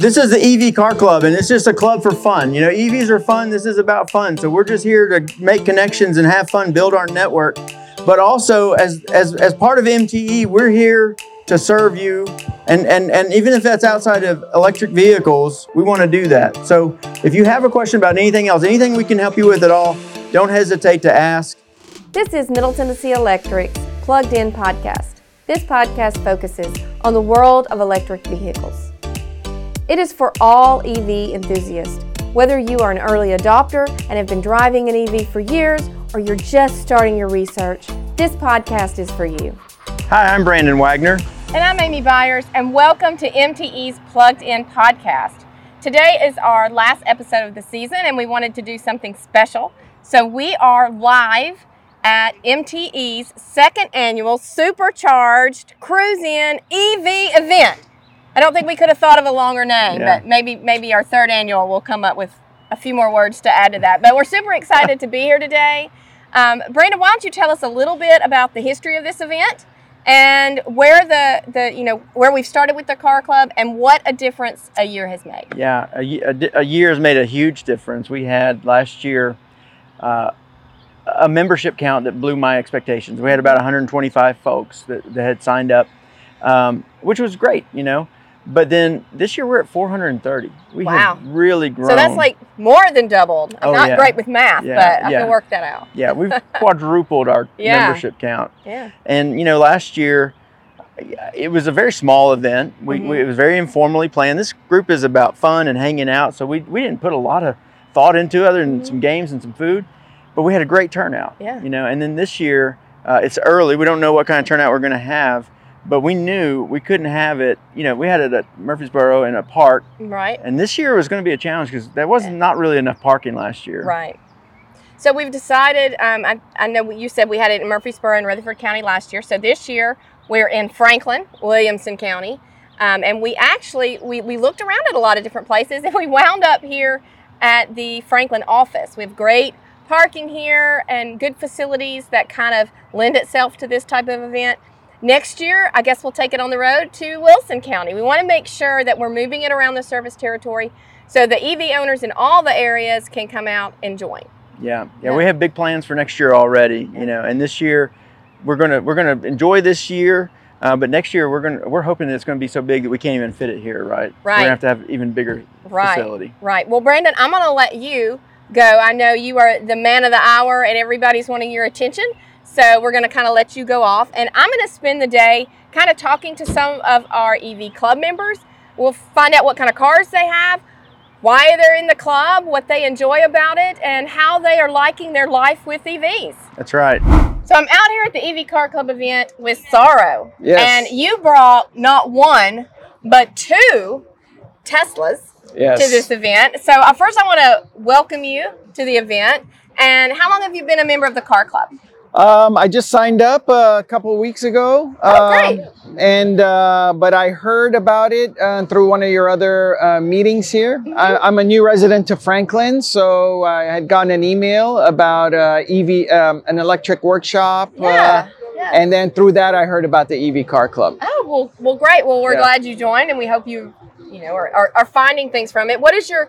this is the EV Car Club, and it's just a club for fun. You know, EVs are fun. This is about fun. So we're just here to make connections and have fun, build our network. But also, as as as part of MTE, we're here to serve you. And and and even if that's outside of electric vehicles, we want to do that. So if you have a question about anything else, anything we can help you with at all, don't hesitate to ask. This is Middle Tennessee Electric's Plugged In podcast. This podcast focuses on the world of electric vehicles. It is for all EV enthusiasts, whether you are an early adopter and have been driving an EV for years, or you're just starting your research, this podcast is for you. Hi, I'm Brandon Wagner. And I'm Amy Byers, and welcome to MTE's Plugged In podcast. Today is our last episode of the season, and we wanted to do something special. So we are live at MTE's second annual supercharged cruise in EV event. I don't think we could have thought of a longer name, Yeah. but maybe maybe our third annual will come up with a few more words to add to that. But we're super excited to be here today. Um, Brandon, why don't you tell us a little bit about the history of this event and where the, the you know where we've started with the car club and what a difference a year has made. Yeah, a, a a year has made a huge difference. We had last year uh, a membership count that blew my expectations. We had about 125 folks that, that had signed up, um, which was great, you know. But then this year we're at 430. We Wow. have really grown. So that's like more than doubled. I'm Oh, not yeah. great with math, Yeah, but I yeah. can work that out. yeah, we've quadrupled our membership count. Yeah. And you know, last year it was a very small event. We, Mhm. we it was very informally planned. This group is about fun and hanging out, so we we didn't put a lot of thought into it other than Mhm. some games and some food, but we had a great turnout. Yeah. You know, and then this year uh, it's early. We don't know what kind of turnout we're going to have, but we knew we couldn't have it. You know, we had it at Murfreesboro in a park, Right. and this year was going to be a challenge because there was not really enough parking last year. Right. So we've decided. Um, I, I know you said we had it in Murfreesboro and Rutherford County last year. So this year we're in Franklin, Williamson County, um, and we actually we, we looked around at a lot of different places, and we wound up here at the Franklin office. We have great parking here and good facilities that kind of lend itself to this type of event. Next year, I guess we'll take it on the road to Wilson County. We want to make sure that we're moving it around the service territory so the EV owners in all the areas can come out and join. Yeah, yeah, Yeah. we have big plans for next year already. You know, and this year we're gonna we're gonna enjoy this year, uh, but next year we're gonna we're hoping that it's gonna be so big that we can't even fit it here, right? Right. We're gonna have to have even bigger Right. facility. Right. Well, Brandon, I'm going to let you go. I know you are the man of the hour and everybody's wanting your attention. So we're going to kind of let you go off. And I'm going to spend the day kind of talking to some of our EV club members. We'll find out what kind of cars they have, why they're in the club, what they enjoy about it, and how they are liking their life with EVs. That's right. So I'm out here at the EV Car Club event with Sorrow. Yes. And you brought not one, but two Teslas Yes. to this event. So uh, first, I want to welcome you to the event. And how long have you been a member of the car club? Um, I just signed up a couple weeks ago. Oh, great. Um, and uh, but I heard about it uh, through one of your other uh, meetings here. Mm-hmm. I, I'm a new resident to Franklin, so I had gotten an email about uh, EV, um, an electric workshop. Yeah. Uh, yeah. and then through that, I heard about the EV Car Club. oh well, well, great. Well, we're Yeah. glad you joined, and we hope you, you know, are, are, are finding things from it. What is your?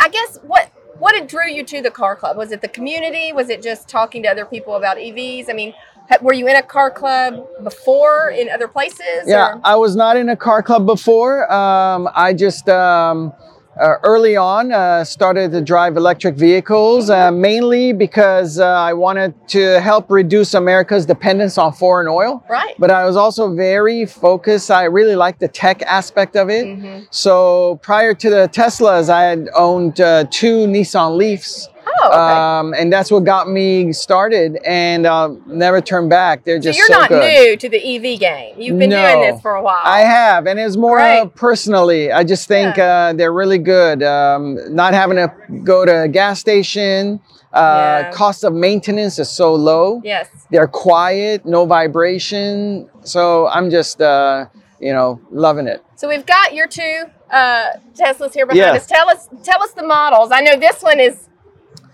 I guess what what drew you to the car club? Was it the community? Was it just talking to other people about EVs? I mean, were you in a car club before in other places? Yeah, or- I was not in a car club before. Um, I just um, uh, early on uh, started to drive electric vehicles, uh, mainly because uh, I wanted to help reduce America's dependence on foreign oil. right. But I was also very focused. I really liked the tech aspect of it. Mhm. So prior to the Teslas, I had owned uh, two Nissan Leafs. Oh, okay. Um, and that's what got me started, and uh, never turned back. They're just so you're so not good. new to the EV game. You've been doing this for a while. I have, and it's more uh, personally. I just think Yeah. uh, they're really good. Um, not having to go to a gas station, uh, Yeah. cost of maintenance is so low. Yes. They're quiet, no vibration. So I'm just, uh, you know, loving it. So we've got your two uh, Teslas here behind Yeah. us. Tell us, tell us the models. I know this one is.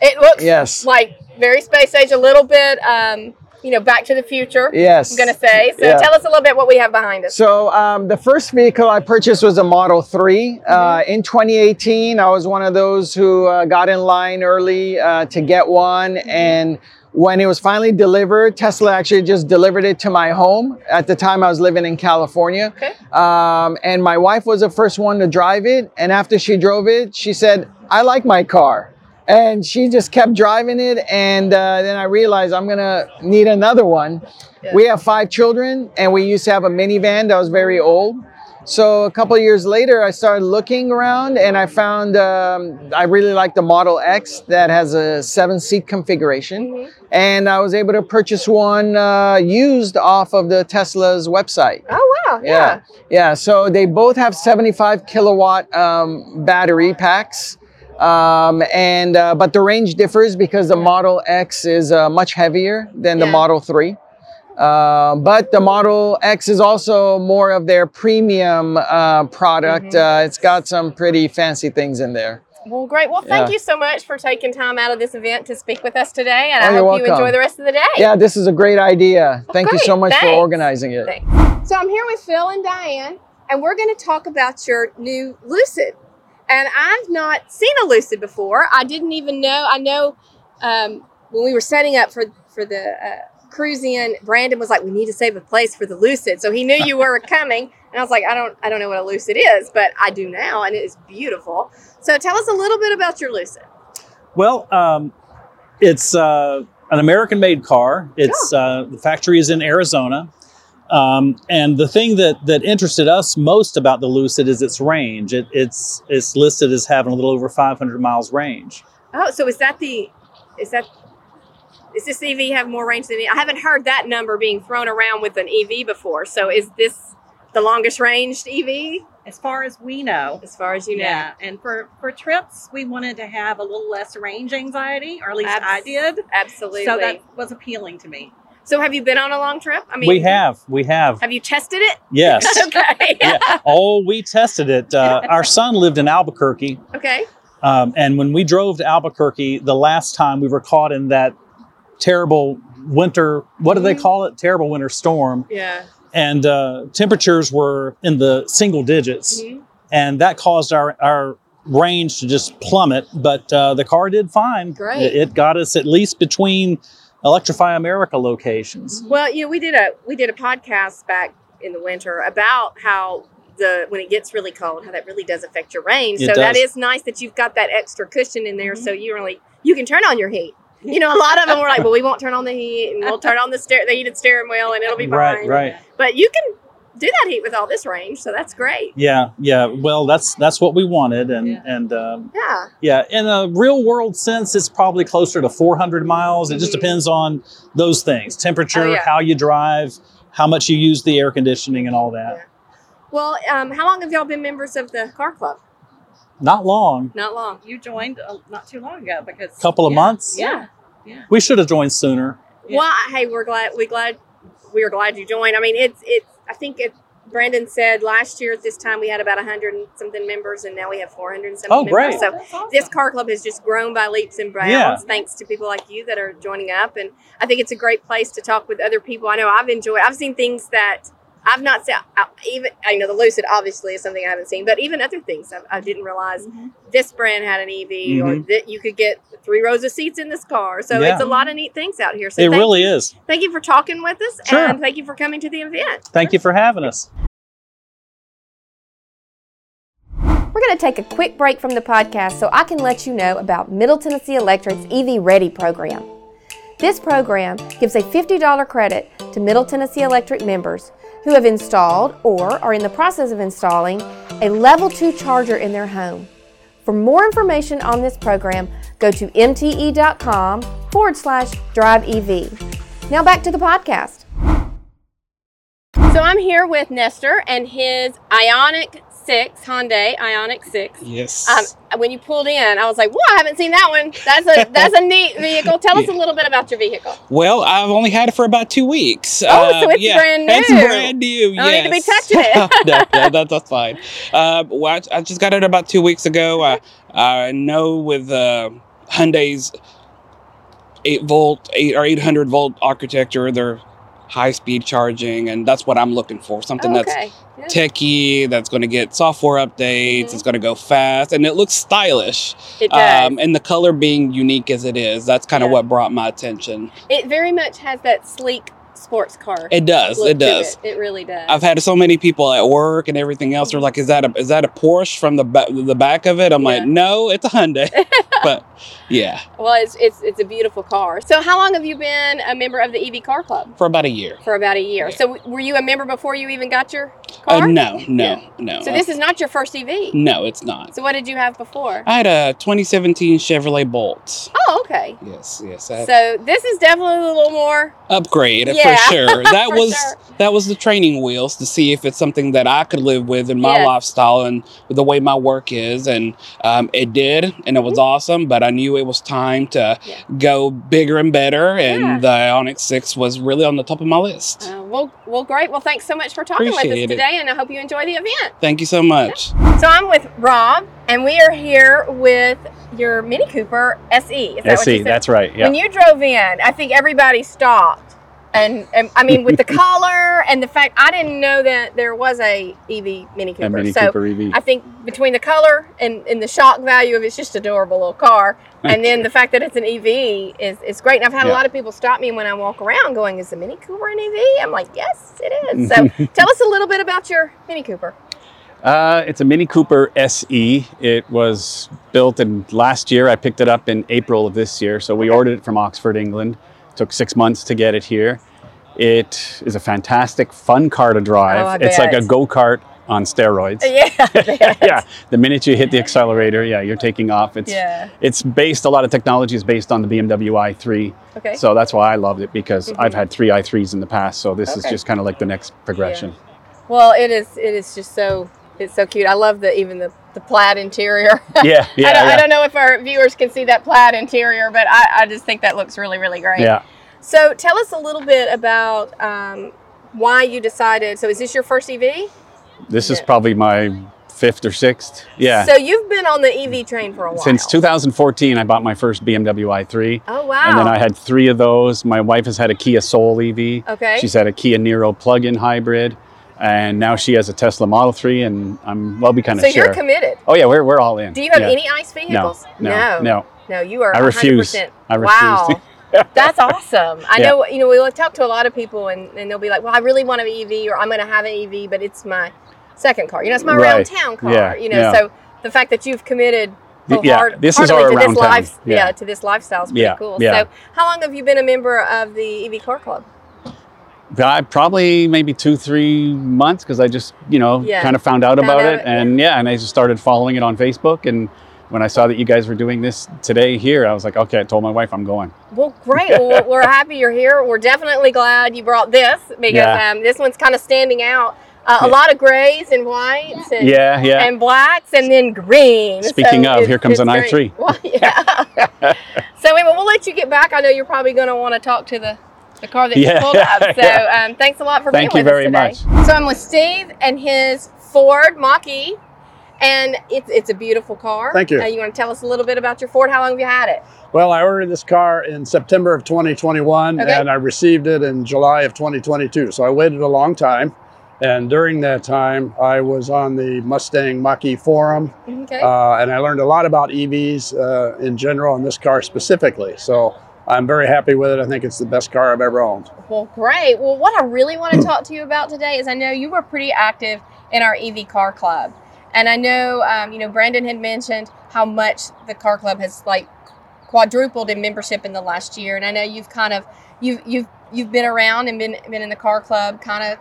It looks Yes. like very space age, a little bit um, you know, Back to the Future. Yes. I'm going to say. So Yeah. tell us a little bit what we have behind us. So um, the first vehicle I purchased was a Model 3. Uh, in 2018, I was one of those who uh, got in line early uh, to get one. And when it was finally delivered, Tesla actually just delivered it to my home. At the time, I was living in California. Okay. Um, and my wife was the first one to drive it. And after she drove it, she said, I like my car. And she just kept driving it. And uh, then I realized I'm to need another one. We have five children, and we used to have a minivan that was very old. So a couple of years later, I started looking around, and I found um, I really like the Model X that has a seven-seat configuration, and I was able to purchase one uh, used off of the Tesla's website. Oh, wow. Yeah. Yeah, yeah. So they both have 75 kilowatt um, battery packs, um, and uh, but the range differs because the Model X is uh, much heavier than the Model 3. Uh, but the Model X is also more of their premium uh, product. Mm-hmm. Uh, it's got some pretty fancy things in there. Well, great. Well, thank Yeah. you so much for taking time out of this event to speak with us today. And Oh, I you're hope you enjoy the rest of the day. Yeah, this is a great idea. Thank you so great. much for organizing it. Thanks. So I'm here with Phil and Diane, and we're going to talk about your new Lucid. And I've not seen a Lucid before. I didn't even know. I know um, when we were setting up for for the uh, cruise in, Brandon was like, "We need to save a place for the Lucid." So he knew you were coming, and I was like, "I don't, I don't know what a Lucid is, but I do now, and it is beautiful." So tell us a little bit about your Lucid. Well, um, it's uh, an American-made car. It's uh, the factory is in Arizona, um, and the thing that that interested us most about the Lucid is its range. It, it's it's listed as having a little over 500 miles range. Oh, so is that the is that is this EV have more range than I haven't heard that number being thrown around with an EV before. So is this the longest ranged EV as far as we know. as far as you know? Yeah, and for for trips, we wanted to have a little less range anxiety, or at least Abs- I did. Absolutely. So that was appealing to me. So have you been on a long trip? I mean, we have, we have, Have you tested it? yes. okay. yeah. Oh, we tested it. Uh, our son lived in Albuquerque, Okay. Um, and when we drove to Albuquerque the last time, we were caught in that terrible winter. What do they Mhm. call it? Terrible winter storm. Yeah. And uh, temperatures were in the single digits, Mhm. and that caused our our range to just plummet. But uh, the car did fine. Great. It, it got us at least between Electrify America locations. Mm-hmm. Well, you know, we did a we did a podcast back in the winter about how the when it gets really cold, how that really does affect your range. It so that does. is nice that you've got that extra cushion in there, mm-hmm. so you really you can turn on your heat. You know, a lot of them were like, "Well, we won't turn on the heat, and we'll turn on the steer the heated steering wheel, and it'll be fine." Right, right. But you can do that heat with all this range, so that's great. Yeah, yeah. Well, that's that's what we wanted, and Yeah. and um, Yeah. Yeah, in a real world sense, it's probably closer to 400 miles. It just Mhm. depends on those things temperature, Oh, yeah. how you drive, how much you use the air conditioning, and all that. Well, um, how long have y'all been members of the car club? Not long, Not long. You joined uh, not too long ago because a couple of yeah, months. Yeah, yeah. We should have joined sooner. Yeah. Well, hey, we're glad we glad we are glad you joined. I mean, it's it's. I think it. Brandon said last year at this time we had about hundred and something members, and now we have four hundred and something Oh, great. members. So awesome. this car club has just grown by leaps and bounds Yeah. thanks to people like you that are joining up and i think it's a great place to talk with other people i know i've enjoyed i've seen things that i've not seen even i know the lucid obviously is something i haven't seen but even other things i, I didn't realize Mhm. this brand had an ev or Mhm. that you could get three rows of seats in this car so Yeah. it's a lot of neat things out here so it thank, really is. thank you for talking with us Sure. and thank you for coming to the event Thank you for having us. We're going to take a quick break from the podcast so I can let you know about Middle Tennessee Electric's EV Ready program. This program gives a $50 credit to Middle Tennessee Electric members who have installed or are in the process of installing a level 2 charger in their home. For more information on this program, go to mte.com forward slash drive EV. Now back to the podcast. so i'm here with nestor and his Ioniq 6 hyundai Ioniq 6 Yes. Um, when you pulled in, I was like, "Whoa, I haven't seen that one. That's a that's a neat vehicle." Tell us a little bit about your vehicle. well, I've only had it for about two weeks. Oh, so it's brand new. It's brand new. I don't need to be touching it. no, no, that, that's fine. Uh, well, I, I just got it about two weeks ago. I, I know with uh, Hyundai's eight volt, eight or eight hundred volt architecture. They're high speed charging, and that's what I'm looking for. Something Oh, that's okay. Yeah. techie, that's going to get software updates. Mhm. It's going to go fast, and it looks stylish. It does. Um, and the color being unique as it is, that's kind of Yeah. what brought my attention. it very much has that sleek sports car. It does. It does. It. It really does. I've had so many people at work and everything else. They're like, "Is that a is that a Porsche from the ba- the back of it?" I'm Yeah. like, "No, it's a Hyundai." but yeah, well, it's, it's it's a beautiful car. So, how long have you been a member of the EV Car Club? for about a year. For about a year. Yeah. So, were you a member before you even got your Uh, car? no, no, Yeah. no. So, this is not your first EV. no, it's not. So, what did you have before? I had a 2017 Chevrolet Bolt. Oh, okay. Yes, yes. I- So, this is definitely a little more. upgrade Yeah, for sure. That for was sure. that was the training wheels to see if it's something that I could live with in my Yes. lifestyle and the way my work is, and um, it did, and it was awesome. But I knew it was time to Mm-hmm. Yeah. go bigger and better, and Yeah. the Ioniq Six was really on the top of my list. Uh, well, well, great. Well, thanks so much for talking with us Appreciate it. today, and I hope you enjoy the event. Thank you so much. So, I'm with Rob, and we are here with your Mini Cooper SE. Is that what you SE, that's right. Yeah. When you drove in, I think everybody stopped. And, and I mean, with the color and the fact I didn't know that there was a EV Mini Cooper. a Mini so Cooper EV. I think between the color and, and the shock value of it's just adorable little car, and then the fact that it's an EV is, is great. And I've had a lot of people stop me when I walk around going, "Is the Mini Cooper an EV?" I'm like, "Yes, it is." So tell us a little bit about your Mini Cooper. Uh, it's a Mini Cooper SE. It was built in last year. I picked it up in April of this year. So we ordered it from Oxford, England. It Took six months to get it here. It is a fantastic, fun car to drive. Oh, it's like a go kart on steroids. Yeah, yeah. The minute you hit the accelerator, yeah, you're taking off. It's Yeah. it's based a lot of technology is based on the BMW i3. Okay. So that's why I loved it because Mhm. I've had three i3s in the past. So this is just kind of like the next progression. Well, it is. It is just so. It's so cute. I love the even the the plaid interior. Yeah, yeah, I, don't, yeah. I don't know if our viewers can see that plaid interior, but I, I just think that looks really, really great. Yeah. So tell us a little bit about um, why you decided. So is this your first EV? This is probably my fifth or sixth. Yeah. So you've been on the EV train for a while. Since 2014, I bought my first BMW i3. Oh wow. And then I had three of those. My wife has had a Kia Soul EV. Okay. She's had a Kia Niro plug-in hybrid. And now she has a Tesla Model 3, and I'm, well, we kind of so share. you're committed. oh, yeah, we're, we're all in. Do you have Yeah. any ICE vehicles? no, no, no. No, you are. I refuse. 100%. I refuse. Wow. That's awesome. I Yeah. know, you know, we talk to a lot of people and, and they'll be like, well, I really want an EV or I'm going to have an EV, but it's my second car. You know, it's my Right. around town car. Yeah, You know, yeah. so the fact that you've committed yeah, wholehard- this is our to around this life, yeah. Yeah. to this lifestyle is pretty Yeah, cool. yeah. So, how long have you been a member of the EV Car Club? I probably maybe two, three months because I just, you know, Yeah. kind of found out Found about out, it. And yeah. and I just started following it on Facebook. And when I saw that you guys were doing this today here, I was like, okay, I told my wife I'm going. Well, great. well, we're happy you're here. We're definitely glad you brought this because Yeah. um, this one's kind of standing out. Uh, A Yeah. lot of grays and whites and Yeah, yeah. and blacks and then green. Speaking So of, here comes an great. i3. Well, yeah. so anyway, we'll let you get back. I know you're probably going to want to talk to the, the car that you Yeah, pulled up. So yeah. um, thanks a lot for Thank being you with us very today. So I'm with Steve and his Ford Mach-E. And it's, it's a beautiful car. Thank you. Uh, you want to tell us a little bit about your Ford? How long have you had it? Well, I ordered this car in September of 2021 Okay. and I received it in July of 2022. So I waited a long time. And during that time, I was on the Mustang Mach-E forum Okay. uh, and I learned a lot about EVs uh, in general and this car specifically. So I'm very happy with it. I think it's the best car I've ever owned. Well, great. Well, what I really want to talk to you about today is I know you were pretty active in our EV car club. And I know, um, you know, Brandon had mentioned how much the car club has like quadrupled in membership in the last year. And I know you've kind of, you've, you've, you've been around and been, been in the car club kind of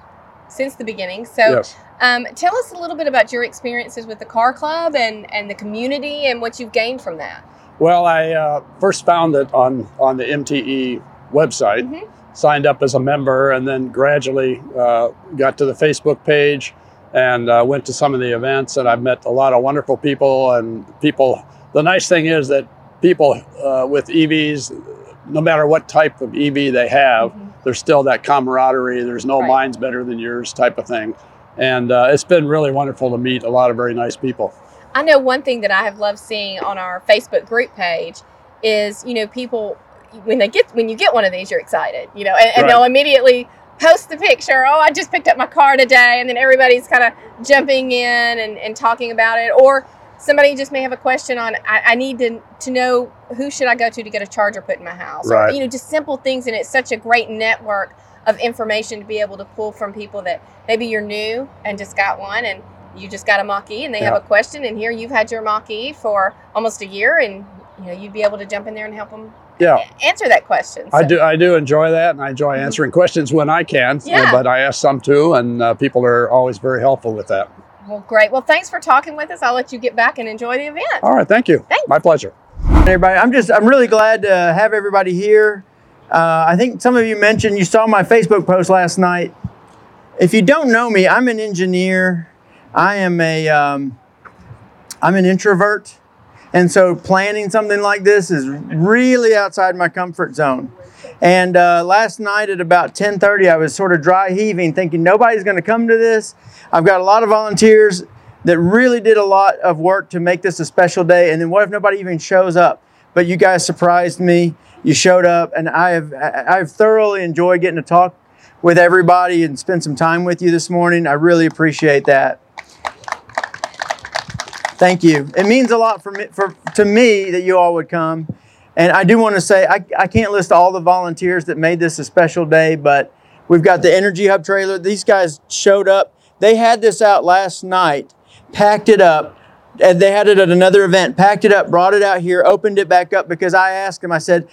since the beginning. So yes. um, tell us a little bit about your experiences with the car club and, and the community and what you've gained from that. Well, I uh, first found it on, on the MTE website, Mhm. signed up as a member, and then gradually uh, got to the Facebook page and uh, went to some of the events. And I've met a lot of wonderful people. And people, the nice thing is that people uh, with EVs, no matter what type of EV they have, there's still that camaraderie. There's no Right. mine's better than yours type of thing. And uh, it's been really wonderful to meet a lot of very nice people. I know one thing that I have loved seeing on our Facebook group page is, you know, people when they get when you get one of these, you're excited, you know, and, and Right. they'll immediately post the picture. Oh, I just picked up my car today, and then everybody's kind of jumping in and, and talking about it, or somebody just may have a question on I, I need to to know who should I go to to get a charger put in my house, or you know, just simple things, and it's such a great network of information to be able to pull from people that maybe you're new and just got one and you just got a Mach-E and they have a question and here you've had your Mach-E for almost a year and you know you'd be able to jump in there and help them Yeah. answer that question. I do. I do enjoy that, and I enjoy answering questions when I can. Yeah. But I ask some too, and uh, people are always very helpful with that. Well, great. Well, thanks for talking with us. I'll let you get back and enjoy the event. All right. Thank you. Thanks. My pleasure. everybody. I'm just I'm really glad to have everybody here. Uh, I think some of you mentioned you saw my Facebook post last night. If you don't know me, I'm an engineer. I am a um, I'm an introvert, and so planning something like this is really outside my comfort zone. And uh, last night at about 10:30, I was sort of dry heaving, thinking nobody's going to come to this. I've got a lot of volunteers that really did a lot of work to make this a special day. And then what if nobody even shows up? But you guys surprised me. You showed up, and I have I've thoroughly enjoyed getting to talk with everybody and spend some time with you this morning. I really appreciate that. Thank you. It means a lot for me, for to me that you all would come. And I do want to say I, I can't list all the volunteers that made this a special day, but we've got the Energy Hub trailer. These guys showed up. They had this out last night, packed it up, and they had it at another event, packed it up, brought it out here, opened it back up because I asked them, I said,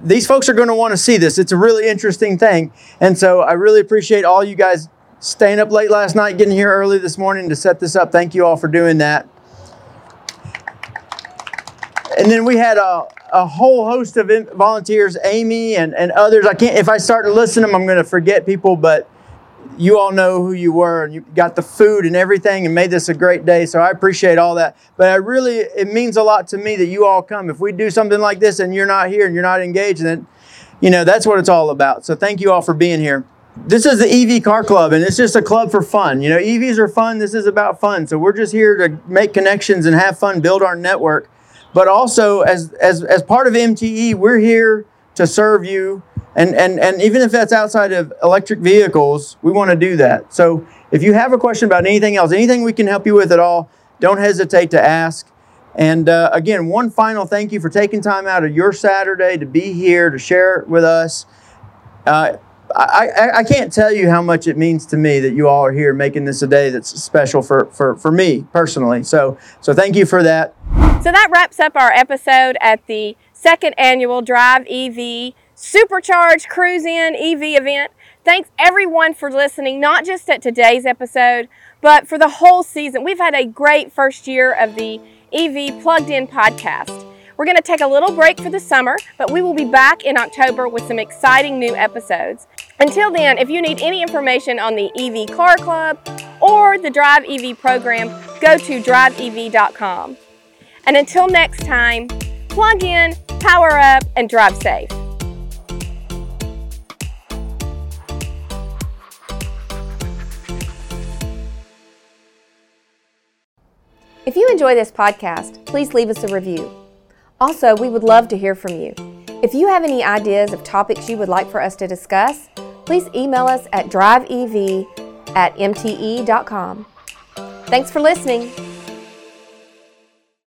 these folks are going to want to see this. It's a really interesting thing. And so I really appreciate all you guys staying up late last night, getting here early this morning to set this up. Thank you all for doing that. And then we had a, a whole host of volunteers, Amy and, and others. I can't, if I start to listen to them, I'm going to forget people, but you all know who you were and you got the food and everything and made this a great day. So I appreciate all that. But I really, it means a lot to me that you all come. If we do something like this and you're not here and you're not engaged, then, you know, that's what it's all about. So thank you all for being here. This is the EV Car Club, and it's just a club for fun. You know, EVs are fun. This is about fun. So we're just here to make connections and have fun, build our network. But also, as as as part of MTE, we're here to serve you. And and and even if that's outside of electric vehicles, we want to do that. So if you have a question about anything else, anything we can help you with at all, don't hesitate to ask. And uh, again, one final thank you for taking time out of your Saturday to be here to share it with us. Uh, I, I, I can't tell you how much it means to me that you all are here making this a day that's special for, for, for me personally. So, so thank you for that. So that wraps up our episode at the second annual Drive EV Supercharged Cruise In EV event. Thanks everyone for listening, not just at today's episode, but for the whole season. We've had a great first year of the EV Plugged In podcast. We're going to take a little break for the summer, but we will be back in October with some exciting new episodes. Until then, if you need any information on the EV Car Club or the Drive EV program, go to driveev.com. And until next time, plug in, power up, and drive safe. If you enjoy this podcast, please leave us a review. Also, we would love to hear from you. If you have any ideas of topics you would like for us to discuss, please email us at driveev at mte.com. Thanks for listening.